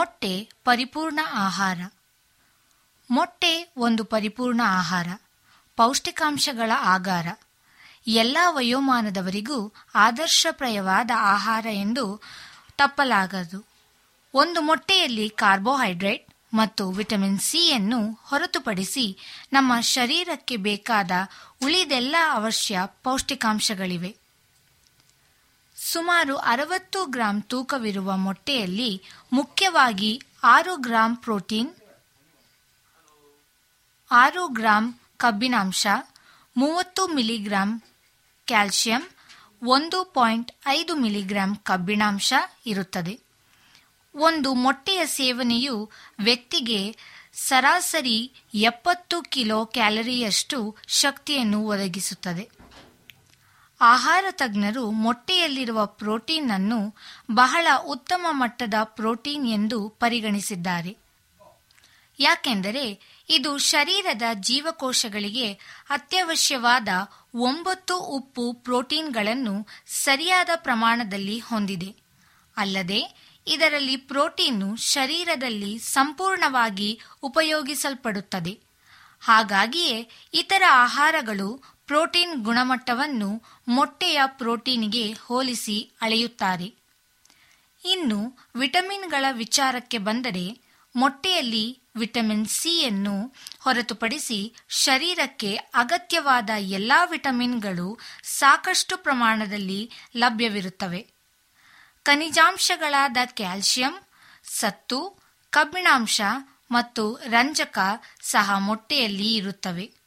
ಮೊಟ್ಟೆ ಪರಿಪೂರ್ಣ ಆಹಾರ. ಮೊಟ್ಟೆ ಒಂದು ಪರಿಪೂರ್ಣ ಆಹಾರ, ಪೌಷ್ಟಿಕಾಂಶಗಳ ಆಗಾರ. ಎಲ್ಲ ವಯೋಮಾನದವರಿಗೂ ಆದರ್ಶಪ್ರಾಯವಾದ ಆಹಾರ ಎಂದು ತಪ್ಪಲಾಗದು. ಒಂದು ಮೊಟ್ಟೆಯಲ್ಲಿ ಕಾರ್ಬೋಹೈಡ್ರೇಟ್ ಮತ್ತು ವಿಟಮಿನ್ ಸಿಯನ್ನು ಹೊರತುಪಡಿಸಿ ನಮ್ಮ ಶರೀರಕ್ಕೆ ಬೇಕಾದ ಉಳಿದೆಲ್ಲ ಅವಶ್ಯ ಪೌಷ್ಟಿಕಾಂಶಗಳಿವೆ. ಸುಮಾರು ಅರವತ್ತು ಗ್ರಾಂ ತೂಕವಿರುವ ಮೊಟ್ಟೆಯಲ್ಲಿ ಮುಖ್ಯವಾಗಿ ಆರು ಗ್ರಾಂ ಪ್ರೋಟೀನ್, ಆರು ಗ್ರಾಂ ಕಬ್ಬಿನಾಂಶ, ಮೂವತ್ತು ಮಿಲಿಗ್ರಾಂ ಕ್ಯಾಲ್ಸಿಯಂ, ಒಂದು ಪಾಯಿಂಟ್ ಐದು ಮಿಲಿಗ್ರಾಂ ಕಬ್ಬಿಣಾಂಶ ಇರುತ್ತದೆ. ಒಂದು ಮೊಟ್ಟೆಯ ಸೇವನೆಯು ವ್ಯಕ್ತಿಗೆ ಸರಾಸರಿ ಎಪ್ಪತ್ತು ಕಿಲೋ ಕ್ಯಾಲರಿಯಷ್ಟು ಶಕ್ತಿಯನ್ನು ಒದಗಿಸುತ್ತದೆ. ಆಹಾರ ತಜ್ಞರು ಮೊಟ್ಟೆಯಲ್ಲಿರುವ ಪ್ರೋಟೀನ್ ಅನ್ನು ಬಹಳ ಉತ್ತಮ ಮಟ್ಟದ ಪ್ರೋಟೀನ್ ಎಂದು ಪರಿಗಣಿಸಿದ್ದಾರೆ. ಯಾಕೆಂದರೆ ಇದು ಶರೀರದ ಜೀವಕೋಶಗಳಿಗೆ ಅತ್ಯವಶ್ಯವಾದ ಒಂಬತ್ತು ಉಪ್ಪು ಪ್ರೋಟೀನ್ಗಳನ್ನು ಸರಿಯಾದ ಪ್ರಮಾಣದಲ್ಲಿ ಹೊಂದಿದೆ. ಅಲ್ಲದೆ ಇದರಲ್ಲಿ ಪ್ರೋಟೀನು ಶರೀರದಲ್ಲಿ ಸಂಪೂರ್ಣವಾಗಿ ಉಪಯೋಗಿಸಲ್ಪಡುತ್ತದೆ. ಹಾಗಾಗಿಯೇ ಇತರ ಆಹಾರಗಳು ಪ್ರೋಟೀನ್ ಗುಣಮಟ್ಟವನ್ನು ಮೊಟ್ಟೆಯ ಪ್ರೋಟೀನ್ಗೆ ಹೋಲಿಸಿ ಅಳೆಯುತ್ತಾರೆ. ಇನ್ನು ವಿಟಮಿನ್ಗಳ ವಿಚಾರಕ್ಕೆ ಬಂದರೆ ಮೊಟ್ಟೆಯಲ್ಲಿ ವಿಟಮಿನ್ ಸಿಯನ್ನು ಹೊರತುಪಡಿಸಿ ಶರೀರಕ್ಕೆ ಅಗತ್ಯವಾದ ಎಲ್ಲ ವಿಟಮಿನ್ಗಳು ಸಾಕಷ್ಟು ಪ್ರಮಾಣದಲ್ಲಿ ಲಭ್ಯವಿರುತ್ತವೆ. ಖನಿಜಾಂಶಗಳಾದ ಕ್ಯಾಲ್ಸಿಯಂ ಸತ್ತು, ಕಬ್ಬಿಣಾಂಶ ಮತ್ತು ರಂಜಕ ಸಹ ಮೊಟ್ಟೆಯಲ್ಲಿ ಇರುತ್ತವೆ.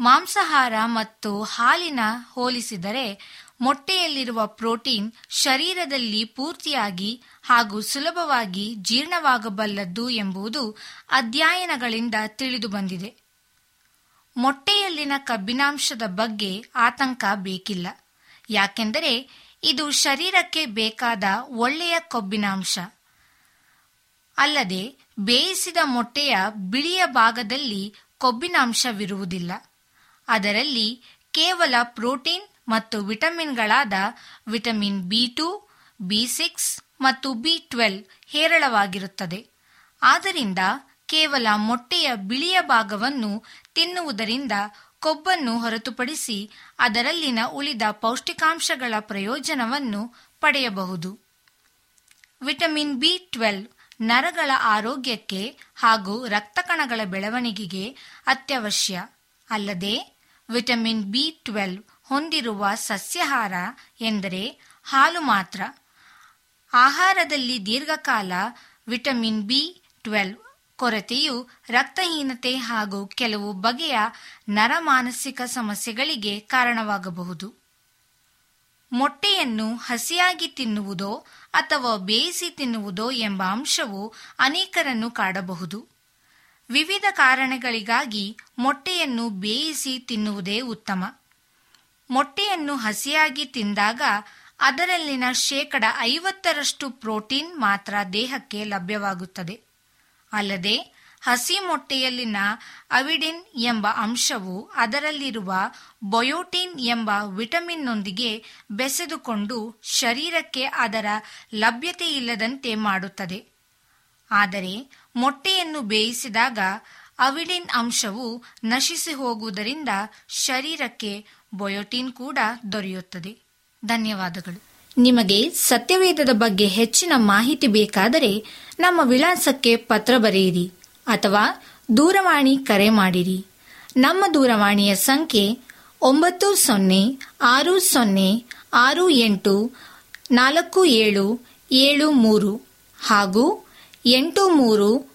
ಮಾಂಸಾಹಾರ ಮತ್ತು ಹಾಲಿನ ಹೋಲಿಸಿದರೆ ಮೊಟ್ಟೆಯಲ್ಲಿರುವ ಪ್ರೋಟೀನ್ ಶರೀರದಲ್ಲಿ ಪೂರ್ತಿಯಾಗಿ ಹಾಗೂ ಸುಲಭವಾಗಿ ಜೀರ್ಣವಾಗಬಲ್ಲದ್ದು ಎಂಬುದು ಅಧ್ಯಯನಗಳಿಂದ ತಿಳಿದುಬಂದಿದೆ ಮೊಟ್ಟೆಯಲ್ಲಿನ ಕಬ್ಬಿನಾಂಶದ ಬಗ್ಗೆ ಆತಂಕ ಬೇಕಿಲ್ಲ. ಯಾಕೆಂದರೆ ಇದು ಶರೀರಕ್ಕೆ ಬೇಕಾದ ಒಳ್ಳೆಯ ಕೊಬ್ಬಿನಾಂಶ. ಅಲ್ಲದೆ ಬೇಯಿಸಿದ ಮೊಟ್ಟೆಯ ಬಿಳಿಯ ಭಾಗದಲ್ಲಿ ಕೊಬ್ಬಿನಾಂಶವಿರುವುದಿಲ್ಲ. ಅದರಲ್ಲಿ ಕೇವಲ ಪ್ರೋಟೀನ್ ಮತ್ತು ವಿಟಮಿನ್ಗಳಾದ vitamin B two, B six ಮತ್ತು ಬಿ ಟ್ವೆಲ್ ಹೇರಳವಾಗಿರುತ್ತದೆ. ಆದ್ದರಿಂದ ಕೇವಲ ಮೊಟ್ಟೆಯ ಬಿಳಿಯ ಭಾಗವನ್ನು ತಿನ್ನುವುದರಿಂದ ಕೊಬ್ಬನ್ನು ಹೊರತುಪಡಿಸಿ ಅದರಲ್ಲಿನ ಉಳಿದ ಪೌಷ್ಟಿಕಾಂಶಗಳ ಪ್ರಯೋಜನವನ್ನು ಪಡೆಯಬಹುದು. ವಿಟಮಿನ್ ಬಿ ಟ್ವೆಲ್ವ್ ನರಗಳ ಆರೋಗ್ಯಕ್ಕೆ ಹಾಗೂ ರಕ್ತಕಣಗಳ ಬೆಳವಣಿಗೆಗೆ ಅತ್ಯವಶ್ಯ. ಅಲ್ಲದೆ ವಿಟಮಿನ್ ಬಿ ಟ್ವೆಲ್ವ್ ಹೊಂದಿರುವ ಸಸ್ಯಾಹಾರ ಎಂದರೆ ಹಾಲು ಮಾತ್ರ. ಆಹಾರದಲ್ಲಿ ದೀರ್ಘಕಾಲ ವಿಟಮಿನ್ ಬಿ ಟ್ವೆಲ್ವ್ ಕೊರತೆಯು ರಕ್ತಹೀನತೆ ಹಾಗೂ ಕೆಲವು ಬಗೆಯ ನರಮಾನಸಿಕ ಸಮಸ್ಯೆಗಳಿಗೆ ಕಾರಣವಾಗಬಹುದು. ಮೊಟ್ಟೆಯನ್ನು ಹಸಿಯಾಗಿ ತಿನ್ನುವುದೋ ಅಥವಾ ಬೇಯಿಸಿ ತಿನ್ನುವುದೋ ಎಂಬ ಅಂಶವು ಅನೇಕರನ್ನು ಕಾಡಬಹುದು. ವಿವಿಧ ಕಾರಣಗಳಿಗಾಗಿ ಮೊಟ್ಟೆಯನ್ನು ಬೇಯಿಸಿ ತಿನ್ನುವುದೇ ಉತ್ತಮ. ಮೊಟ್ಟೆಯನ್ನು ಹಸಿಯಾಗಿ ತಿಂದಾಗ ಅದರಲ್ಲಿನ ಶೇಕಡ ಐವತ್ತರಷ್ಟು ಪ್ರೋಟೀನ್ ಮಾತ್ರ ದೇಹಕ್ಕೆ ಲಭ್ಯವಾಗುತ್ತದೆ. ಅಲ್ಲದೆ ಹಸಿ ಮೊಟ್ಟೆಯಲ್ಲಿನ ಅವಿಡಿನ್ ಎಂಬ ಅಂಶವು ಅದರಲ್ಲಿರುವ ಬಯೋಟಿನ್ ಎಂಬ ವಿಟಮಿನ್ನೊಂದಿಗೆ ಬೆಸೆದುಕೊಂಡು ಶರೀರಕ್ಕೆ ಅದರ ಲಭ್ಯತೆಯಿಲ್ಲದಂತೆ ಮಾಡುತ್ತದೆ. ಆದರೆ ಮೊಟ್ಟೆಯನ್ನು ಬೇಯಿಸಿದಾಗ ಅವಿಡಿನ್ ಅಂಶವು ನಶಿಸಿ ಹೋಗುವುದರಿಂದ ಶರೀರಕ್ಕೆ ಬಯೋಟಿನ್ ಕೂಡ ದೊರೆಯುತ್ತದೆ. ಧನ್ಯವಾದಗಳು. ನಿಮಗೆ ಸತ್ಯವೇದದ ಬಗ್ಗೆ ಹೆಚ್ಚಿನ ಮಾಹಿತಿ ಬೇಕಾದರೆ ನಮ್ಮ ವಿಳಾಸಕ್ಕೆ ಪತ್ರ ಬರೆಯಿರಿ ಅಥವಾ ದೂರವಾಣಿ ಕರೆ ಮಾಡಿರಿ. ನಮ್ಮ ದೂರವಾಣಿಯ ಸಂಖ್ಯೆ ಒಂಬತ್ತು ಸೊನ್ನೆ ಆರು ಸೊನ್ನೆ ಆರು ಎಂಟು ನಾಲ್ಕು ಏಳು ಏಳು ಮೂರು ಹಾಗೂ ಎಂಟು ಮೂರು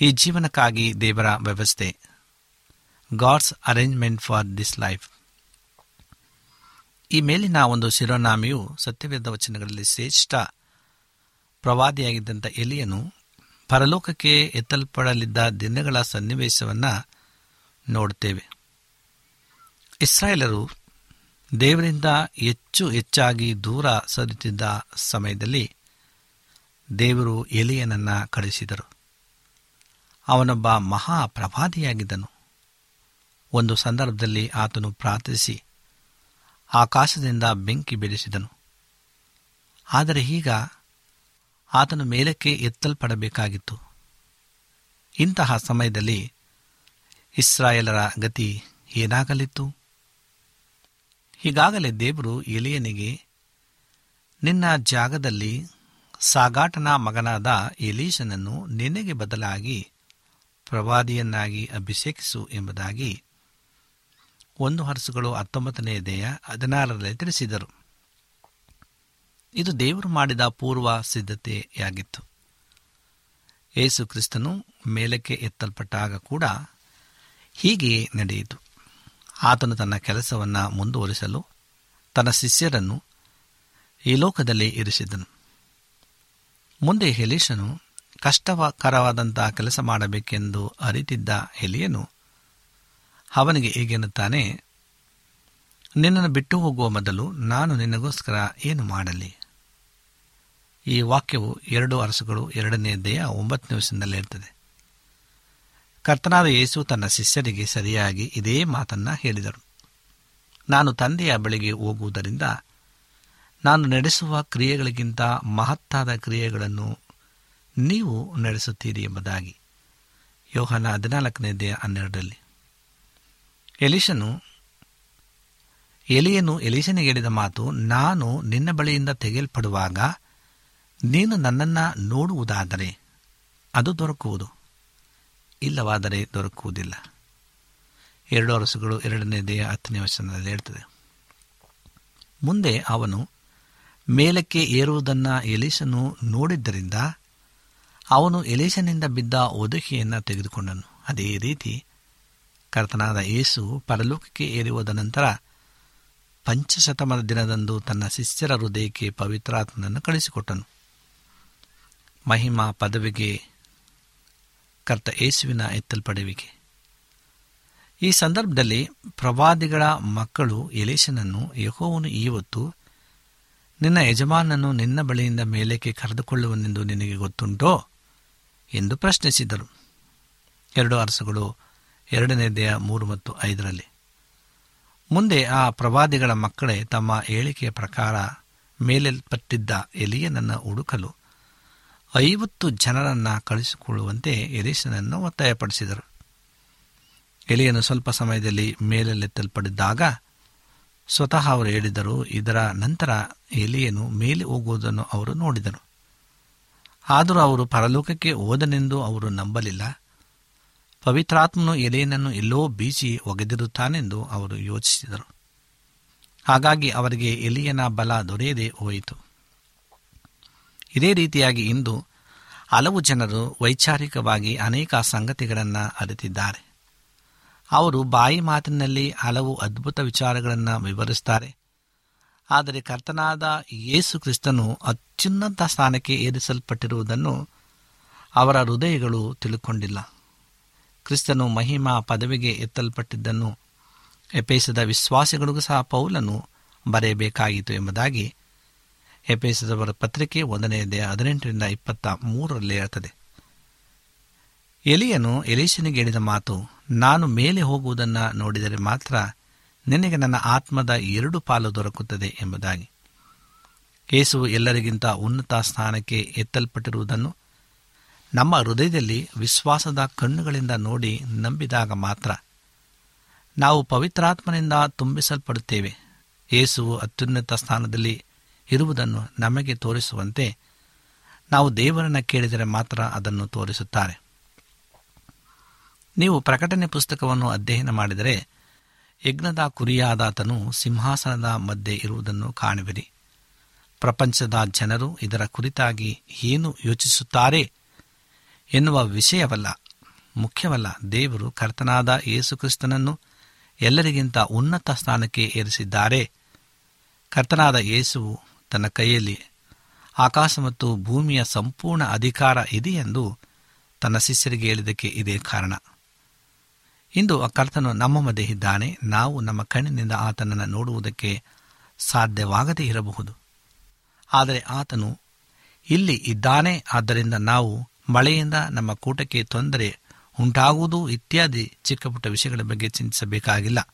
ಈ ಜೀವನಕ್ಕಾಗಿ ದೇವರ ವ್ಯವಸ್ಥೆ. God's arrangement for this life ಈ ಮೇಲಿನ ಒಂದು ಶಿರೋನಾಮೆಯು ಸತ್ಯವೇದ ವಚನಗಳಲ್ಲಿ ಶ್ರೇಷ್ಠ ಪ್ರವಾದಿಯಾಗಿದ್ದಂಥ ಎಲಿಯನು ಪರಲೋಕಕ್ಕೆ ಎತ್ತಲ್ಪಡಲಿದ್ದ ದಿನಗಳ ಸನ್ನಿವೇಶವನ್ನು ನೋಡುತ್ತೇವೆ ಇಸ್ರಾಯೇಲರು ದೇವರಿಂದ ಹೆಚ್ಚು ಹೆಚ್ಚಾಗಿ ದೂರ ಸರಿತಿದ್ದ ಸಮಯದಲ್ಲಿ ದೇವರು ಎಲಿಯನನ್ನು ಕಳಿಸಿದರು ಅವನೊಬ್ಬ ಮಹಾ ಪ್ರವಾದಿಯಾಗಿದ್ದನು ಒಂದು ಸಂದರ್ಭದಲ್ಲಿ ಆತನು ಪ್ರಾರ್ಥಿಸಿ ಆಕಾಶದಿಂದ ಬೆಂಕಿ ಬಿಡಿಸಿದನು. ಆದರೆ ಈಗ ಆತನು ಮೇಲಕ್ಕೆ ಎತ್ತಲ್ಪಡಬೇಕಾಗಿತ್ತು. ಇಂತಹ ಸಮಯದಲ್ಲಿ ಇಸ್ರಾಯೇಲರ ಗತಿ ಏನಾಗಲಿತ್ತು? ಈಗಾಗಲೇ ದೇವರು ಎಲಿಯನಿಗೆ, ನಿನ್ನ ಜಾಗದಲ್ಲಿ ಸಾಗಾಟನ ಮಗನಾದ ಎಲೀಶನನ್ನು ನಿನಗೆ ಬದಲಾಗಿ ಪ್ರವಾದಿಯನ್ನಾಗಿ ಅಭಿಷೇಕಿಸು ಎಂಬುದಾಗಿ. ಒಂದು ಹರಸುಗಳು ಹತ್ತೊಂಬತ್ತನೇ ದೇಹ ಹದಿನಾರರಲ್ಲಿ ತಿಳಿಸಿದರು. ಇದು ದೇವರು ಮಾಡಿದ ಪೂರ್ವ ಸಿದ್ಧತೆಯಾಗಿತ್ತು. ಯೇಸು ಕ್ರಿಸ್ತನು ಮೇಲಕ್ಕೆ ಎತ್ತಲ್ಪಟ್ಟಾಗ ಕೂಡ ಹೀಗೆಯೇ ನಡೆಯಿತು. ಆತನು ತನ್ನ ಕೆಲಸವನ್ನು ಮುಂದುವರಿಸಲು ತನ್ನ ಶಿಷ್ಯರನ್ನು ಈ ಲೋಕದಲ್ಲಿ ಇರಿಸಿದನು. ಮುಂದೆ ಹೆಲೀಶನು ಕಷ್ಟಕರವಾದಂತಹ ಕೆಲಸ ಮಾಡಬೇಕೆಂದು ಅರಿತಿದ್ದ ಎಲಿಯನು, ಅವನಿಗೆ ಹೀಗೆನ್ನುತ್ತಾನೆ, ನಿನ್ನನ್ನು ಬಿಟ್ಟು ಹೋಗುವ ಮೊದಲು ನಾನು ನಿನಗೋಸ್ಕರ ಏನು ಮಾಡಲಿ? ಈ ವಾಕ್ಯವು ಎರಡು ಅರಸುಗಳು ಎರಡನೇ ದೇಹ ಒಂಬತ್ತನೇ ವರ್ಷದಲ್ಲೇ ಇರ್ತದೆ. ಕರ್ತನಾದ ಯೇಸು ತನ್ನ ಶಿಷ್ಯರಿಗೆ ಸರಿಯಾಗಿ ಇದೇ ಮಾತನ್ನ ಹೇಳಿದರು ನಾನು ತಂದೆಯ ಬಳಿಗೆ ಹೋಗುವುದರಿಂದ ನಾನು ನಡೆಸುವ ಕ್ರಿಯೆಗಳಿಗಿಂತ ಮಹತ್ತಾದ ಕ್ರಿಯೆಗಳನ್ನು ನೀವು ನಡೆಸುತ್ತೀರಿ ಎಂಬುದಾಗಿ. ಯೋಹನ ಹದಿನಾಲ್ಕನೇ ದೇ ಹನ್ನೆರಡರಲ್ಲಿ. ಎಲಿಶನು ಎಲಿಯನು ಎಲಿಶನಿಗೆ ಹೇಳಿದ ಮಾತು, ನಾನು ನಿನ್ನ ಬಳಿಯಿಂದ ತೆಗೆಯಲ್ಪಡುವಾಗ ನೀನು ನನ್ನನ್ನು ನೋಡುವುದಾದರೆ ಅದು ದೊರಕುವುದು. ಇಲ್ಲವಾದರೆ ದೊರಕುವುದಿಲ್ಲ. ಎರಡು ಅರಸುಗಳು ಎರಡನೇ ದೇಹ ಹತ್ತನೇ ವರ್ಷದಲ್ಲಿ ಹೇಳ್ತದೆ. ಮುಂದೆ ಅವನು ಮೇಲಕ್ಕೆ ಏರುವುದನ್ನು ಎಲಿಶನು ನೋಡಿದ್ದರಿಂದ ಅವನು ಎಲೇಶನಿಂದ ಬಿದ್ದ ಒದಕೆಯನ್ನು ತೆಗೆದುಕೊಂಡನು. ಅದೇ ರೀತಿ ಕರ್ತನಾದ ಯೇಸು ಪರಲೋಕಕ್ಕೆ ಏರುವುದ ನಂತರ ಪಂಚಶತಮದ ದಿನದಂದು ತನ್ನ ಶಿಷ್ಯರ ಹೃದಯಕ್ಕೆ ಪವಿತ್ರಾತ್ಮನನ್ನು ಕಳಿಸಿಕೊಟ್ಟನು ಮಹಿಮಾ ಪದವಿಗೆ ಕರ್ತ ಯೇಸುವಿನ ಎತ್ತಲ್ಪಡುವಿಕೆ. ಈ ಸಂದರ್ಭದಲ್ಲಿ ಪ್ರವಾದಿಗಳ ಮಕ್ಕಳು ಎಲೇಶನನ್ನು ಯಹೋವನು ಇವತ್ತು ನಿನ್ನ ಯಜಮಾನನು ನಿನ್ನ ಬಳಿಯಿಂದ ಮೇಲಕ್ಕೆ ಕರೆದುಕೊಳ್ಳುವನೆಂದು ನಿನಗೆ ಗೊತ್ತುಂಟೋ? ಎಂದು ಪ್ರಶ್ನಿಸಿದರು. ಎರಡು ಅರಸುಗಳು, ಎರಡನೇ ದೇಹ ಮೂರು ಮತ್ತು ಐದರಲ್ಲಿ, ಮುಂದೆ ಆ ಪ್ರವಾದಿಗಳ ಮಕ್ಕಳೇ ತಮ್ಮ ಹೇಳಿಕೆಯ ಪ್ರಕಾರ ಮೇಲೆಲ್ಪಟ್ಟಿದ್ದ ಎಲಿಯನನ್ನು ಹುಡುಕಲು ಐವತ್ತು ಜನರನ್ನು ಕಳಿಸಿಕೊಳ್ಳುವಂತೆ ಎಲಿಸನನ್ನು ಒತ್ತಾಯಪಡಿಸಿದರು. ಎಲಿಯನು ಸ್ವಲ್ಪ ಸಮಯದಲ್ಲಿ ಮೇಲೆತ್ತೆಲ್ಪಡಿದ್ದಾಗ ಸ್ವತಃ ಅವರು ಹೇಳಿದರು, ಇದರ ನಂತರ ಎಲಿಯನು ಮೇಲೆ ಹೋಗುವುದನ್ನು ಅವರು ನೋಡಿದರು. ಆದರೂ ಅವರು ಪರಲೋಕಕ್ಕೆ ಓದನೆಂದು ಅವರು ನಂಬಲಿಲ್ಲ. ಪವಿತ್ರಾತ್ಮನು ಎಲೆಯನ್ನು ಎಲ್ಲೋ ಬೀಸಿ ಒಗೆದಿರುತ್ತಾನೆಂದು ಅವರು ಯೋಚಿಸಿದರು. ಹಾಗಾಗಿ ಅವರಿಗೆ ಎಲಿಯನ ಬಲ ದೊರೆಯದೇ ಹೋಯಿತು. ಇದೇ ರೀತಿಯಾಗಿ ಇಂದು ಹಲವು ಜನರು ವೈಚಾರಿಕವಾಗಿ ಅನೇಕ ಸಂಗತಿಗಳನ್ನು ಅರಿತಿದ್ದಾರೆ. ಅವರು ಬಾಯಿ ಮಾತಿನಲ್ಲಿ ಹಲವು ಅದ್ಭುತ ವಿಚಾರಗಳನ್ನು ವಿವರಿಸುತ್ತಾರೆ ಆದರೆ ಕರ್ತನಾದ ಯೇಸು ಕ್ರಿಸ್ತನು ಅತ್ಯುನ್ನತ ಸ್ಥಾನಕ್ಕೆ ಏರಿಸಲ್ಪಟ್ಟಿರುವುದನ್ನು ಅವರ ಹೃದಯಗಳು ತಿಳುಕೊಂಡಿಲ್ಲ. ಕ್ರಿಸ್ತನು ಮಹಿಮಾ ಪದವಿಗೆ ಎತ್ತಲ್ಪಟ್ಟಿದ್ದನ್ನು ಎಪೇಸದ ವಿಶ್ವಾಸಿಗಳಿಗೂ ಸಹ ಪೌಲನು ಬರೆಯಬೇಕಾಯಿತು ಎಂಬುದಾಗಿ ಎಪೇಸದವರ ಪತ್ರಿಕೆ ಒಂದನೇ ಅಧ್ಯಾಯ ಹದಿನೆಂಟರಿಂದ ಇಪ್ಪತ್ತ ಮೂರರಲ್ಲಿ ಇರುತ್ತದೆ ಎಲಿಯನು ಎಲೀಶನಿಗೆ ಹೇಳಿದ ಮಾತು, ನಾನು ಮೇಲೆ ಹೋಗುವುದನ್ನು ನೋಡಿದರೆ ಮಾತ್ರ ನಿನಗೆ ನನ್ನ ಆತ್ಮದ ಎರಡು ಪಾಲು ದೊರಕುತ್ತದೆ ಎಂಬುದಾಗಿ. ಯೇಸುವು ಎಲ್ಲರಿಗಿಂತ ಉನ್ನತ ಸ್ಥಾನಕ್ಕೆ ಎತ್ತಲ್ಪಟ್ಟಿರುವುದನ್ನು ನಮ್ಮ ಹೃದಯದಲ್ಲಿ ವಿಶ್ವಾಸದ ಕಣ್ಣುಗಳಿಂದ ನೋಡಿ ನಂಬಿದಾಗ ಮಾತ್ರ. ನಾವು ಪವಿತ್ರಾತ್ಮನಿಂದ ತುಂಬಿಸಲ್ಪಡುತ್ತೇವೆ. ಯೇಸುವು ಅತ್ಯುನ್ನತ ಸ್ಥಾನದಲ್ಲಿ ಇರುವುದನ್ನು ನಮಗೆ ತೋರಿಸುವಂತೆ ನಾವು ದೇವರನ್ನು ಕೇಳಿದರೆ ಮಾತ್ರ ಅದನ್ನು ತೋರಿಸುತ್ತಾರೆ. ನೀವು ಪ್ರಕಟಣೆ ಪುಸ್ತಕವನ್ನು ಅಧ್ಯಯನ ಮಾಡಿದರೆ ಯಜ್ಞದ ಕುರಿಯಾದಾತನು ಸಿಂಹಾಸನದ ಮಧ್ಯೆ ಇರುವುದನ್ನು ಕಾಣುವಿರಿ. ಪ್ರಪಂಚದ ಜನರು ಇದರ ಕುರಿತಾಗಿ ಏನು ಯೋಚಿಸುತ್ತಾರೆ ಎನ್ನುವ ವಿಷಯವಲ್ಲ. ಮುಖ್ಯವಲ್ಲ, ದೇವರು ಕರ್ತನಾದ ಯೇಸುಕ್ರಿಸ್ತನನ್ನು ಎಲ್ಲರಿಗಿಂತ ಉನ್ನತ ಸ್ಥಾನಕ್ಕೆ ಏರಿಸಿದ್ದಾರೆ. ಕರ್ತನಾದ ಯೇಸುವು ತನ್ನ ಕೈಯಲ್ಲಿ ಆಕಾಶ ಮತ್ತು ಭೂಮಿಯ ಸಂಪೂರ್ಣ ಅಧಿಕಾರ ಇದೆಯೆಂದು ತನ್ನ ಶಿಷ್ಯರಿಗೆ ಹೇಳಿದಕ್ಕೆ ಇದೇ ಕಾರಣ. ಇಂದು ಆ ಕರ್ತನು ನಮ್ಮ ಮಧ್ಯೆ ನಾವು ನಮ್ಮ ಕಣ್ಣಿನಿಂದ ಆತನನ್ನು ನೋಡುವುದಕ್ಕೆ ಸಾಧ್ಯವಾಗದೇ ಇರಬಹುದು. ಆದರೆ ಆತನು ಇಲ್ಲಿ ಇದ್ದಾನೆ. ಆದ್ದರಿಂದ ನಾವು ಮಳೆಯಿಂದ ನಮ್ಮ ಕೂಟಕ್ಕೆ ತೊಂದರೆ ಉಂಟಾಗುವುದು ಇತ್ಯಾದಿ ಚಿಕ್ಕಪುಟ್ಟ ವಿಷಯಗಳ ಬಗ್ಗೆ ಚಿಂತಿಸಬೇಕಾಗಿಲ್ಲ.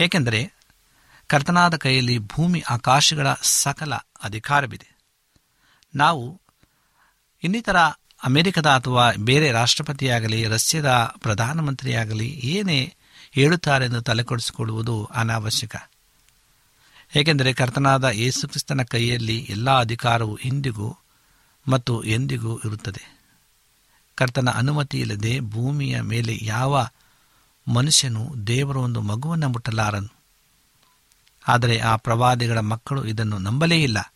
ಏಕೆಂದರೆ ಕರ್ತನಾದ ಕೈಯಲ್ಲಿ ಭೂಮಿ ಆಕಾಶಗಳ ಸಕಲ ಅಧಿಕಾರವಿದೆ. ನಾವು ಇನ್ನಿತರ ಅಮೆರಿಕದ ಅಥವಾ ಬೇರೆ ರಾಷ್ಟ್ರಪತಿಯಾಗಲಿ, ರಷ್ಯಾದ ಪ್ರಧಾನಮಂತ್ರಿಯಾಗಲಿ ಏನೇ ಹೇಳುತ್ತಾರೆಂದು ತಲೆಕೊಡಿಸಿಕೊಳ್ಳುವುದು ಅನಾವಶ್ಯಕ. ಏಕೆಂದರೆ ಕರ್ತನಾದ ಯೇಸುಕ್ರಿಸ್ತನ ಕೈಯಲ್ಲಿ ಎಲ್ಲ ಅಧಿಕಾರವು ಇಂದಿಗೂ ಮತ್ತು ಎಂದಿಗೂ ಇರುತ್ತದೆ. ಕರ್ತನ ಅನುಮತಿ ಇಲ್ಲದೆ ಭೂಮಿಯ ಮೇಲೆ ಯಾವ ಮನುಷ್ಯನು ದೇವರ ಒಂದು ಮಗುವನ್ನು ಮುಟ್ಟಲಾರನು? ಆದರೆ ಆ ಪ್ರವಾದಿಗಳ ಮಕ್ಕಳು ಇದನ್ನು ನಂಬಲೇ ಇಲ್ಲ.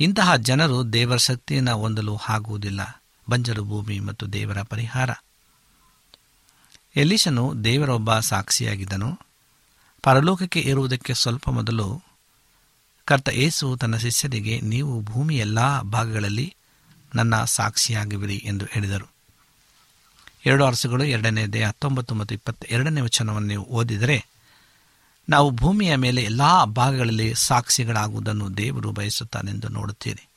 ಇಂತಹ ಜನರು ದೇವರ ಶಕ್ತಿಯನ್ನು ಹೊಂದಲು ಆಗುವುದಿಲ್ಲ. ಬಂಜರು ಭೂಮಿ ಮತ್ತು ದೇವರ ಪರಿಹಾರ. ಎಲಿಶನು ದೇವರೊಬ್ಬ ಸಾಕ್ಷಿಯಾಗಿದ್ದನು. ಪರಲೋಕಕ್ಕೆ ಏರುವುದಕ್ಕೆ ಸ್ವಲ್ಪ ಮೊದಲು ಕರ್ತ ಏಸು ತನ್ನ ಶಿಷ್ಯರಿಗೆ, ನೀವು ಭೂಮಿ ಎಲ್ಲ ಭಾಗಗಳಲ್ಲಿ ನನ್ನ ಸಾಕ್ಷಿಯಾಗುವಿರಿ ಎಂದು ಹೇಳಿದರು. ಎರಡು ಅರಸುಗಳು ಎರಡನೇ ದೇ ಹತ್ತೊಂಬತ್ತು ಮತ್ತು ಇಪ್ಪತ್ತ ಎರಡನೇ ವಚನವನ್ನು ನೀವು ಓದಿದರೆ, ನಾವು ಭೂಮಿಯ ಮೇಲೆ ಎಲ್ಲ ಭಾಗಗಳಲ್ಲಿ ಸಾಕ್ಷಿಗಳಾಗುವುದನ್ನು ದೇವರು ಬಯಸುತ್ತಾನೆಂದು ನೋಡುತ್ತೀರಿ.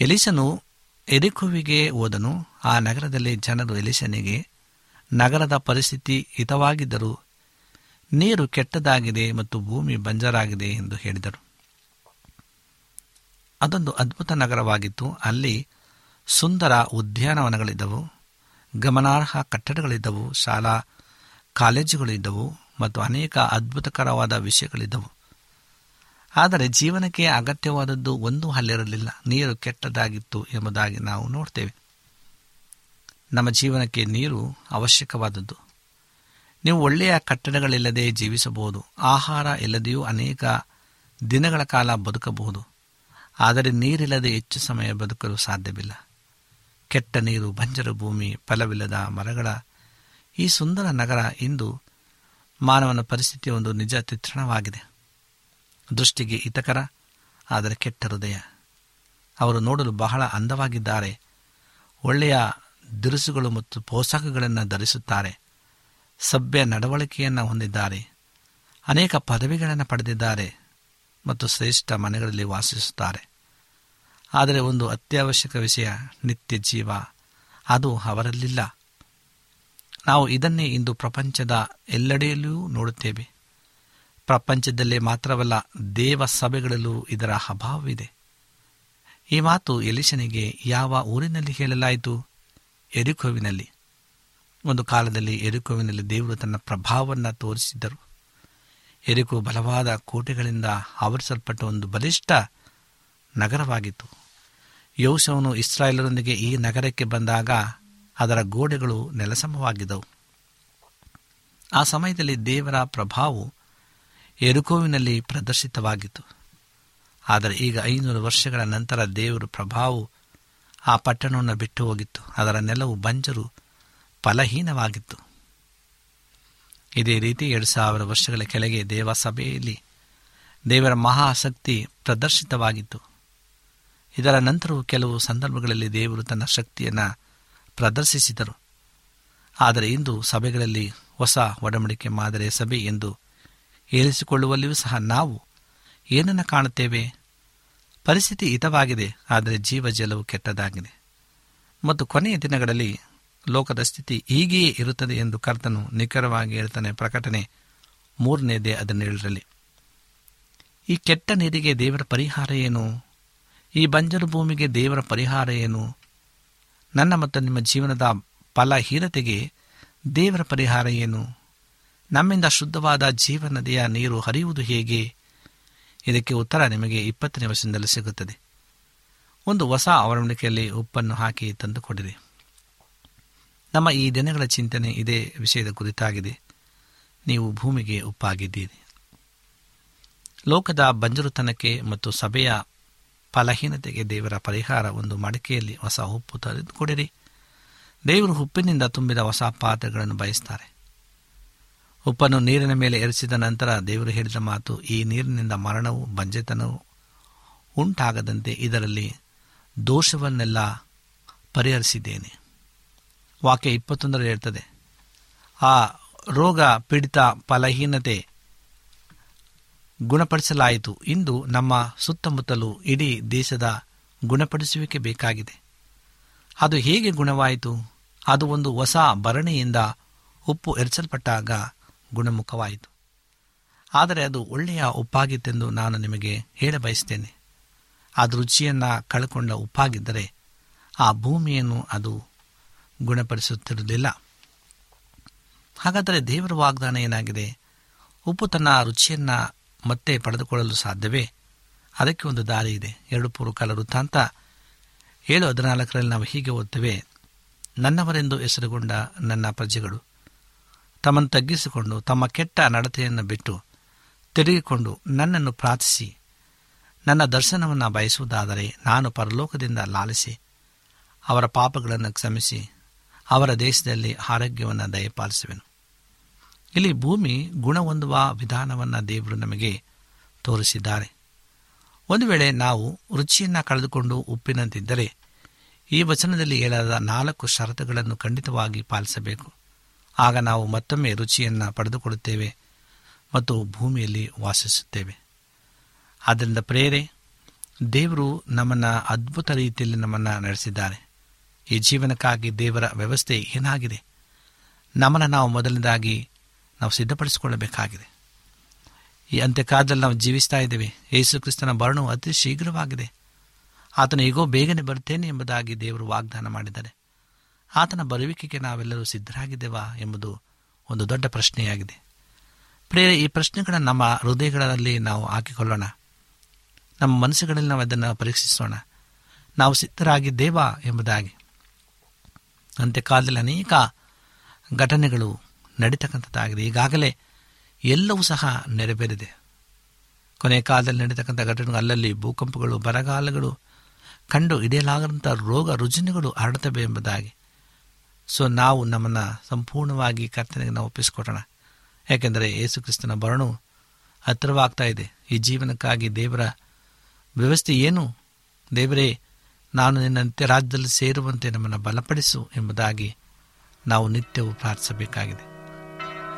ಎಲಿಸನು ಎರಿಕುವಿಗೆ ಹೋದನು. ಆ ನಗರದಲ್ಲಿ ಜನರು ಎಲಿಸನಿಗೆ ನಗರದ ಪರಿಸ್ಥಿತಿ ಹಿತವಾಗಿದ್ದರೂ ನೀರು ಕೆಟ್ಟದಾಗಿದೆ ಮತ್ತು ಭೂಮಿ ಬಂಜರಾಗಿದೆ ಎಂದು ಹೇಳಿದರು. ಅದೊಂದು ಅದ್ಭುತ ನಗರವಾಗಿತ್ತು. ಅಲ್ಲಿ ಸುಂದರ ಉದ್ಯಾನವನಗಳಿದ್ದವು, ಗಮನಾರ್ಹ ಕಟ್ಟಡಗಳಿದ್ದವು, ಶಾಲಾ ಕಾಲೇಜುಗಳಿದ್ದವು ಮತ್ತು ಅನೇಕ ಅದ್ಭುತಕರವಾದ ವಿಷಯಗಳಿದ್ದವು. ಆದರೆ ಜೀವನಕ್ಕೆ ಅಗತ್ಯವಾದದ್ದು ಒಂದು ಅಲ್ಲಿರಲಿಲ್ಲ ನೀರು ಕೆಟ್ಟದಾಗಿತ್ತು ಎಂಬುದಾಗಿ ನಾವು ನೋಡ್ತೇವೆ. ನಮ್ಮ ಜೀವನಕ್ಕೆ ನೀರು ಅವಶ್ಯಕವಾದದ್ದು. ನೀವು ಒಳ್ಳೆಯ ಕಟ್ಟಡಗಳಿಲ್ಲದೆ ಜೀವಿಸಬಹುದು. ಆಹಾರ ಇಲ್ಲದೆಯೂ ಅನೇಕ ದಿನಗಳ ಕಾಲ ಬದುಕಬಹುದು. ಆದರೆ ನೀರಿಲ್ಲದೆ ಹೆಚ್ಚು ಸಮಯ ಬದುಕಲು ಸಾಧ್ಯವಿಲ್ಲ. ಕೆಟ್ಟ ನೀರು, ಬಂಜರು ಭೂಮಿ, ಫಲವಿಲ್ಲದ ಮರಗಳ ಈ ಸುಂದರ ನಗರ ಇಂದು ಮಾನವನ ಪರಿಸ್ಥಿತಿಯ ಒಂದು ನಿಜ ಚಿತ್ರಣವಾಗಿದೆ. ದೃಷ್ಟಿಗೆ ಹಿತಕರ, ಆದರೆ ಕೆಟ್ಟ ಹೃದಯ. ಅವರು ನೋಡಲು ಬಹಳ ಅಂದವಾಗಿದ್ದಾರೆ. ಒಳ್ಳೆಯ ದಿರುಸುಗಳು ಮತ್ತು ಪೋಷಕಗಳನ್ನು ಧರಿಸುತ್ತಾರೆ. ಸಭ್ಯ ನಡವಳಿಕೆಯನ್ನು ಹೊಂದಿದ್ದಾರೆ. ಅನೇಕ ಪದವಿಗಳನ್ನು ಪಡೆದಿದ್ದಾರೆ ಮತ್ತು ಶ್ರೇಷ್ಠ ಮನೆಗಳಲ್ಲಿ ವಾಸಿಸುತ್ತಾರೆ. ಆದರೆ ಒಂದು ಅತ್ಯವಶ್ಯಕ ವಿಷಯ, ನಿತ್ಯ ಜೀವ. ಅದು ಅವರಲ್ಲಿಲ್ಲ. ನಾವು ಇದನ್ನೇ ಇಂದು ಪ್ರಪಂಚದ ಎಲ್ಲೆಡೆಯಲ್ಲೂ ನೋಡುತ್ತೇವೆ. ಪ್ರಪಂಚದಲ್ಲೇ ಮಾತ್ರವಲ್ಲ ದೇವ ಸಭೆಗಳಲ್ಲೂ ಇದರ ಅಭಾವವಿದೆ. ಈ ಮಾತು ಎಲಿಶನಿಗೆ ಯಾವ ಊರಿನಲ್ಲಿ ಹೇಳಲಾಯಿತು? ಎರಿಕೋವಿನಲ್ಲಿ. ಒಂದು ಕಾಲದಲ್ಲಿ ಎರಿಕೋವಿನಲ್ಲಿ ದೇವರು ತನ್ನ ಪ್ರಭಾವವನ್ನು ತೋರಿಸಿದ್ದರು. ಎರಿಕೋ ಬಲವಾದ ಕೋಟೆಗಳಿಂದ ಆವರಿಸಲ್ಪಟ್ಟ ಒಂದು ಬಲಿಷ್ಠ ನಗರವಾಗಿತ್ತು. ಯೌಶವನು ಇಸ್ರಾಯೇಲರೊಂದಿಗೆ ಈ ನಗರಕ್ಕೆ ಬಂದಾಗ ಅದರ ಗೋಡೆಗಳು ನೆಲಸಮವಾಗಿದ್ದವು. ಆ ಸಮಯದಲ್ಲಿ ದೇವರ ಪ್ರಭಾವವು ಎರುಕೋವಿನಲ್ಲಿ ಪ್ರದರ್ಶಿತವಾಗಿತ್ತು. ಆದರೆ ಈಗ ಐನೂರು ವರ್ಷಗಳ ನಂತರ ದೇವರ ಪ್ರಭಾವವು ಆ ಪಟ್ಟಣವನ್ನು ಬಿಟ್ಟು ಹೋಗಿತ್ತು. ಅದರ ನೆಲವು ಬಂಜರು ಫಲಹೀನವಾಗಿತ್ತು. ಇದೇ ರೀತಿ ಎರಡು ಸಾವಿರ ವರ್ಷಗಳ ಕೆಳಗೆ ದೇವಸಭೆಯಲ್ಲಿ ದೇವರ ಮಹಾಶಕ್ತಿ ಪ್ರದರ್ಶಿತವಾಗಿತ್ತು. ಇದರ ನಂತರವೂ ಕೆಲವು ಸಂದರ್ಭಗಳಲ್ಲಿ ದೇವರು ತನ್ನ ಶಕ್ತಿಯನ್ನು ಪ್ರದರ್ಶಿಸಿದರು. ಆದರೆ ಇಂದು ಸಭೆಗಳಲ್ಲಿ ಹೊಸ ಒಡಂಬಡಿಕೆ ಮಾದರಿಯ ಸಭೆ ಎಂದು ಹೇಳಿಸಿಕೊಳ್ಳುವಲ್ಲಿಯೂ ಸಹ ನಾವು ಏನನ್ನು ಕಾಣುತ್ತೇವೆ? ಪರಿಸ್ಥಿತಿ ಹಿತವಾಗಿದೆ, ಆದರೆ ಜೀವ ಜಲವು ಕೆಟ್ಟದಾಗಿದೆ. ಮತ್ತು ಕೊನೆಯ ದಿನಗಳಲ್ಲಿ ಲೋಕದ ಸ್ಥಿತಿ ಹೀಗೆಯೇ ಇರುತ್ತದೆ ಎಂದು ಕರ್ತನು ನಿಖರವಾಗಿ ಹೇಳ್ತಾನೆ ಪ್ರಕಟಣೆ ಮೂರನೇದೇ ಅದನ್ನು ಹೇಳರಲ್ಲಿ ಈ ಕೆಟ್ಟ ನೀರಿಗೆ ದೇವರ ಪರಿಹಾರ ಏನು? ಈ ಬಂಜರು ಭೂಮಿಗೆ ದೇವರ ಪರಿಹಾರ ಏನು? ನನ್ನ ಮತ್ತು ನಿಮ್ಮ ಜೀವನದ ಫಲಹೀನತೆಗೆ ದೇವರ ಪರಿಹಾರ ಏನು? ನಮ್ಮಿಂದ ಶುದ್ಧವಾದ ಜೀವನದಿಯ ನೀರು ಹರಿಯುವುದು ಹೇಗೆ? ಇದಕ್ಕೆ ಉತ್ತರ ನಿಮಗೆ ಇಪ್ಪತ್ತನೇ ವರ್ಷದಲ್ಲಿ ಸಿಗುತ್ತದೆ. ಒಂದು ಹೊಸ ಅವರಣಿಕೆಯಲ್ಲಿ ಉಪ್ಪನ್ನು ಹಾಕಿ ತಂದುಕೊಡಿರಿ. ನಮ್ಮ ಈ ದಿನಗಳ ಚಿಂತನೆ ಇದೇ ವಿಷಯದ ಕುರಿತಾಗಿದೆ. ನೀವು ಭೂಮಿಗೆ ಉಪ್ಪಾಗಿದ್ದೀರಿ. ಲೋಕದ ಬಂಜರುತನಕ್ಕೆ ಮತ್ತು ಸಭೆಯ ಫಲಹೀನತೆಗೆ ದೇವರ ಪರಿಹಾರ ಒಂದು ಮಡಿಕೆಯಲ್ಲಿ ಹೊಸ ಉಪ್ಪು ತಂದುಕೊಡಿರಿ. ದೇವರು ಉಪ್ಪಿನಿಂದ ತುಂಬಿದ ಹೊಸ ಪಾತ್ರೆಗಳನ್ನು ಬಯಸ್ತಾರೆ. ಉಪ್ಪನ್ನು ನೀರಿನ ಮೇಲೆ ಎರಚಿದ ನಂತರ ದೇವರು ಹೇಳಿದ ಮಾತು, ಈ ನೀರಿನಿಂದ ಮರಣವು ಬಂಜೆತನವು ಉಂಟಾಗದಂತೆ ಇದರಲ್ಲಿ ದೋಷವನ್ನೆಲ್ಲ ಪರಿಹರಿಸಿದ್ದೇನೆ. ವಾಕ್ಯ ಇಪ್ಪತ್ತೊಂದರಲ್ಲಿ ಹೇಳ್ತದೆ, ಆ ರೋಗ ಪೀಡಿತ ಫಲಹೀನತೆ ಗುಣಪಡಿಸಲಾಯಿತು. ಇಂದು ನಮ್ಮ ಸುತ್ತಮುತ್ತಲು ಇಡೀ ದೇಶದ ಗುಣಪಡಿಸುವಿಕೆ ಬೇಕಾಗಿದೆ. ಅದು ಹೇಗೆ ಗುಣವಾಯಿತು? ಅದು ಒಂದು ಹೊಸ ಭರಣಿಯಿಂದ ಉಪ್ಪು ಎರಚಲ್ಪಟ್ಟಾಗ ಗುಣಮುಖವಾಯಿತು. ಆದರೆ ಅದು ಒಳ್ಳೆಯ ಉಪ್ಪಾಗಿತ್ತೆಂದು ನಾನು ನಿಮಗೆ ಹೇಳ ಬಯಸ್ತೇನೆ ಅದು ರುಚಿಯನ್ನು ಕಳ್ಕೊಂಡ ಉಪ್ಪಾಗಿದ್ದರೆ ಆ ಭೂಮಿಯನ್ನು ಅದು ಗುಣಪಡಿಸುತ್ತಿರಲಿಲ್ಲ ಹಾಗಾದರೆ ದೇವರ ವಾಗ್ದಾನ ಏನಾಗಿದೆ? ಉಪ್ಪು ತನ್ನ ರುಚಿಯನ್ನು ಮತ್ತೆ ಪಡೆದುಕೊಳ್ಳಲು ಸಾಧ್ಯವೇ? ಅದಕ್ಕೆ ಒಂದು ದಾರಿ ಇದೆ. ಎರಡು ಪೂರ್ವಕಾಲ ವೃತ್ತಾಂತ ಏಳು ಹದಿನಾಲ್ಕರಲ್ಲಿ ನಾವು ಹೀಗೆ ಓದ್ತೇವೆ ನನ್ನವರೆಂದು ಹೆಸರುಗೊಂಡ ನನ್ನ ಪ್ರಜೆಗಳು ತಮ್ಮನ್ನು ತಗ್ಗಿಸಿಕೊಂಡು ತಮ್ಮ ಕೆಟ್ಟ ನಡತೆಯನ್ನು ಬಿಟ್ಟು ತಿರುಗಿಕೊಂಡು ನನ್ನನ್ನು ಪ್ರಾರ್ಥಿಸಿ. ನನ್ನ ದರ್ಶನವನ್ನು ಬಯಸುವುದಾದರೆ ನಾನು ಪರಲೋಕದಿಂದ ಲಾಲಿಸಿ ಅವರ ಪಾಪಗಳನ್ನು ಕ್ಷಮಿಸಿ ಅವರ ದೇಶದಲ್ಲಿ ಆರೋಗ್ಯವನ್ನು ದಯಪಾಲಿಸುವೆನು. ಇಲ್ಲಿ ಭೂಮಿ ಗುಣ ಹೊಂದುವ ವಿಧಾನವನ್ನು ದೇವರು ನಮಗೆ ತೋರಿಸಿದ್ದಾರೆ. ಒಂದು ವೇಳೆ ನಾವು ರುಚಿಯನ್ನು ಕಳೆದುಕೊಂಡು ಉಪ್ಪಿನಂತಿದ್ದರೆ ಈ ವಚನದಲ್ಲಿ ಹೇಳದ ನಾಲ್ಕು ಷರತ್ತುಗಳನ್ನು ಖಂಡಿತವಾಗಿ ಪಾಲಿಸಬೇಕು. ಆಗ ನಾವು ಮತ್ತೊಮ್ಮೆ ರುಚಿಯನ್ನು ಪಡೆದುಕೊಳ್ಳುತ್ತೇವೆ ಮತ್ತು ಭೂಮಿಯಲ್ಲಿ ವಾಸಿಸುತ್ತೇವೆ. ಆದ್ದರಿಂದ ಪ್ರೇರೆ ದೇವರು ನಮ್ಮನ್ನು ಅದ್ಭುತ ರೀತಿಯಲ್ಲಿ ನಮ್ಮನ್ನು ನಡೆಸಿದ್ದಾರೆ. ಈ ಜೀವನಕ್ಕಾಗಿ ದೇವರ ವ್ಯವಸ್ಥೆ ಏನಾಗಿದೆ? ನಮ್ಮನ್ನು ನಾವು ಮೊದಲನೇದಾಗಿ ನಾವು ಸಿದ್ಧಪಡಿಸಿಕೊಳ್ಳಬೇಕಾಗಿದೆ. ಈ ಅಂತ್ಯಕಾಲದಲ್ಲಿ ನಾವು ಜೀವಿಸ್ತಾ ಇದ್ದೇವೆ. ಯೇಸು ಕ್ರಿಸ್ತನ ಬರಣವು ಅತಿ ಶೀಘ್ರವಾಗಿದೆ. ಆತನ ಈಗೋ ಬೇಗನೆ ಬರ್ತೇನೆ ಎಂಬುದಾಗಿ ದೇವರು ವಾಗ್ದಾನ ಮಾಡಿದ್ದಾರೆ. ಆತನ ಬರುವಿಕೆಗೆ ನಾವೆಲ್ಲರೂ ಸಿದ್ಧರಾಗಿದ್ದೇವಾ ಎಂಬುದು ಒಂದು ದೊಡ್ಡ ಪ್ರಶ್ನೆಯಾಗಿದೆ. ಪ್ರೇರೆ ಈ ಪ್ರಶ್ನೆಗಳನ್ನು ನಮ್ಮ ಹೃದಯಗಳಲ್ಲಿ ನಾವು ಹಾಕಿಕೊಳ್ಳೋಣ. ನಮ್ಮ ಮನಸ್ಸುಗಳಲ್ಲಿ ನಾವು ಅದನ್ನು ಪರೀಕ್ಷಿಸೋಣ. ನಾವು ಸಿದ್ಧರಾಗಿದ್ದೇವಾ ಎಂಬುದಾಗಿ. ಅಂತ್ಯಕಾಲದಲ್ಲಿ ಅನೇಕ ಘಟನೆಗಳು ನಡೀತಕ್ಕಂಥದ್ದಾಗಿದೆ. ಈಗಾಗಲೇ ಎಲ್ಲವೂ ಸಹ ನೆರವೇರಿದೆ. ಕೊನೆಯ ಕಾಲದಲ್ಲಿ ನಡೀತಕ್ಕಂಥ ಘಟನೆಗಳು, ಅಲ್ಲಲ್ಲಿ ಭೂಕಂಪಗಳು, ಬರಗಾಲಗಳು ಕಂಡು ಹಿಡಿಯಲಾಗದಂಥ ರೋಗ, ರುಜಿನಗಳು ಹರಡುತ್ತವೆ ಎಂಬುದಾಗಿ. ಸೊ ನಾವು ನಮ್ಮನ್ನು ಸಂಪೂರ್ಣವಾಗಿ ಕರ್ತನೆಗೆ ನಾವು ಒಪ್ಪಿಸಿಕೊಡೋಣ. ಯಾಕೆಂದರೆ ಯೇಸು ಕ್ರಿಸ್ತನ ಬರಣು ಹತ್ತಿರವಾಗ್ತಾ ಇದೆ. ಈ ಜೀವನಕ್ಕಾಗಿ ದೇವರ ವ್ಯವಸ್ಥೆ ಏನು? ದೇವರೇ, ನಾನು ನಿನ್ನಂತೆ ರಾಜ್ಯದಲ್ಲಿ ಸೇರುವಂತೆ ನಮ್ಮನ್ನು ಬಲಪಡಿಸು ಎಂಬುದಾಗಿ ನಾವು ನಿತ್ಯವೂ ಪ್ರಾರ್ಥಿಸಬೇಕಾಗಿದೆ.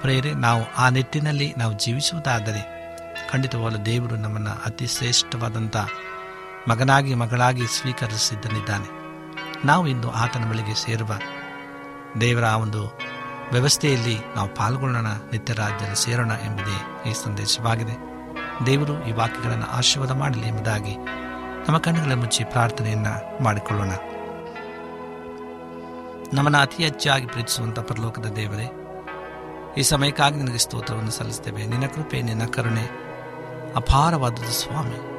ಪ್ರೇರೆ ನಾವು ಆ ನಿಟ್ಟಿನಲ್ಲಿ ನಾವು ಜೀವಿಸುವುದಾದರೆ ಖಂಡಿತವಾಗಲು ದೇವರು ನಮ್ಮನ್ನು ಅತಿ ಶ್ರೇಷ್ಠವಾದಂಥ ಮಗನಾಗಿ ಮಗಳಾಗಿ ಸ್ವೀಕರಿಸಿದ್ದನಿದ್ದಾನೆ. ನಾವು ಇಂದು ಆತನ ಬಳಿಗೆ ಸೇರುವ ದೇವರ ಆ ಒಂದು ವ್ಯವಸ್ಥೆಯಲ್ಲಿ ನಾವು ಪಾಲ್ಗೊಳ್ಳೋಣ, ನಿತ್ಯ ರಾಜ್ಯದಲ್ಲಿ ಸೇರೋಣ ಎಂಬುದೇ ಈ ಸಂದೇಶವಾಗಿದೆ ದೇವರು ಈ ವಾಕ್ಯಗಳನ್ನು ಆಶೀರ್ವಾದ ಮಾಡಲಿ ಎಂಬುದಾಗಿ ನಮ್ಮ ಕಣ್ಣುಗಳ ಮುಚ್ಚಿ ಪ್ರಾರ್ಥನೆಯನ್ನ ಮಾಡಿಕೊಳ್ಳೋಣ. ನಮ್ಮನ್ನು ಅತಿ ಹೆಚ್ಚಾಗಿ ಪ್ರೀತಿಸುವಂಥ ಪರಲೋಕದ ದೇವರೇ, ಈ ಸಮಯಕ್ಕಾಗಿ ನಿನಗೆ ಸ್ತೋತ್ರವನ್ನು ಸಲ್ಲಿಸ್ತೇವೆ. ನಿನ್ನ ಕೃಪೆ, ನಿನ್ನ ಕರುಣೆ, ಅಪಾರವಾದದ್ದು ಸ್ವಾಮಿ.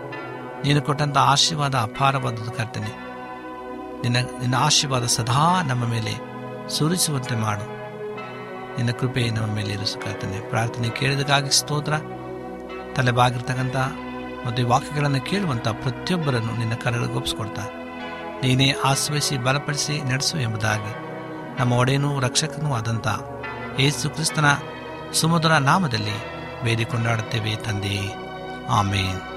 ನೀನು ಕೊಟ್ಟಂಥ ಆಶೀರ್ವಾದ ಅಪಾರವಾದದ್ದು ಕರ್ತನೆ. ನಿನ್ನ ನಿನ್ನ ಆಶೀರ್ವಾದ ಸದಾ ನಮ್ಮ ಮೇಲೆ ಸುರಿಸುವಂತೆ ಮಾಡು. ನಿನ್ನ ಕೃಪೆ ನಮ್ಮ ಮೇಲೆ ಇರಿಸು ಪ್ರಾರ್ಥನೆ ಕೇಳಿದಕ್ಕಾಗಿ ಸ್ತೋತ್ರ. ತಲೆಬಾಗಿರ್ತಕ್ಕಂಥ ಮತ್ತು ವಾಕ್ಯಗಳನ್ನು ಕೇಳುವಂಥ ಪ್ರತಿಯೊಬ್ಬರನ್ನು ನಿನ್ನ ಕರಗಳಿಗೊಪ್ಪಿಸ್ಕೊಡ್ತಾ ನೀನೇ ಆಶ್ರಯಿಸಿ, ಬಲಪಡಿಸಿ, ನಡೆಸು ಎಂಬುದಾಗಿ. ನಮ್ಮ ಒಡೆಯನೂ ರಕ್ಷಕನೂ ಆದಂಥ ಯೇಸು ಕ್ರಿಸ್ತನ ಸುಮಧುರ ನಾಮದಲ್ಲಿ ಬೇಡಿಕೊಂಡಾಡುತ್ತೇವೆ ತಂದೆಯೇ. ಆಮೇನ್.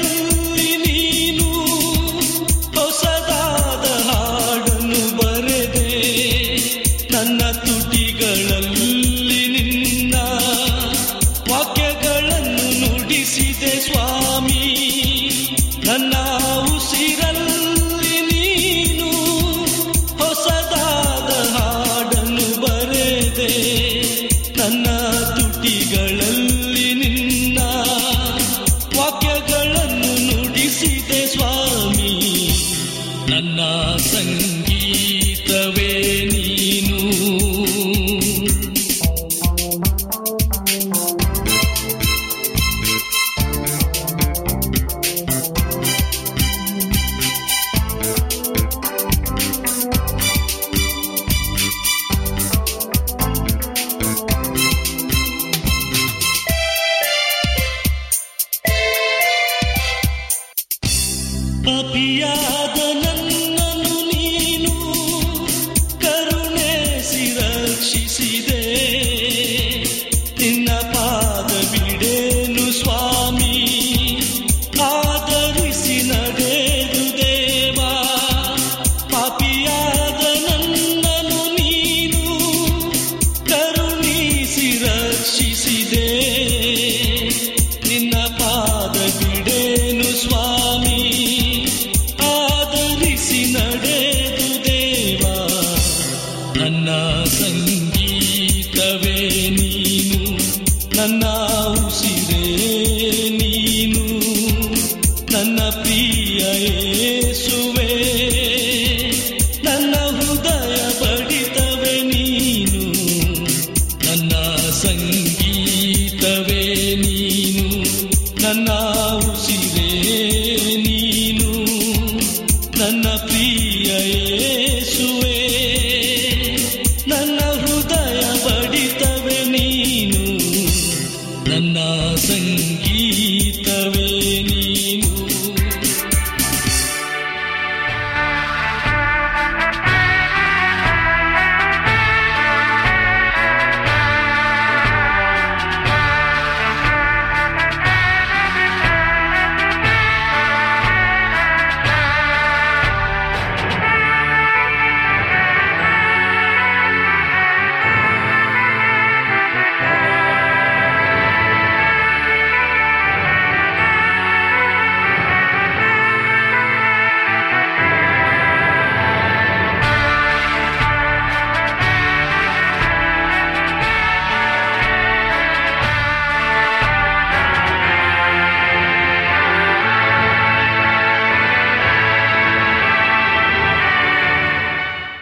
ಸಂಗೀತವೇ ನೀನು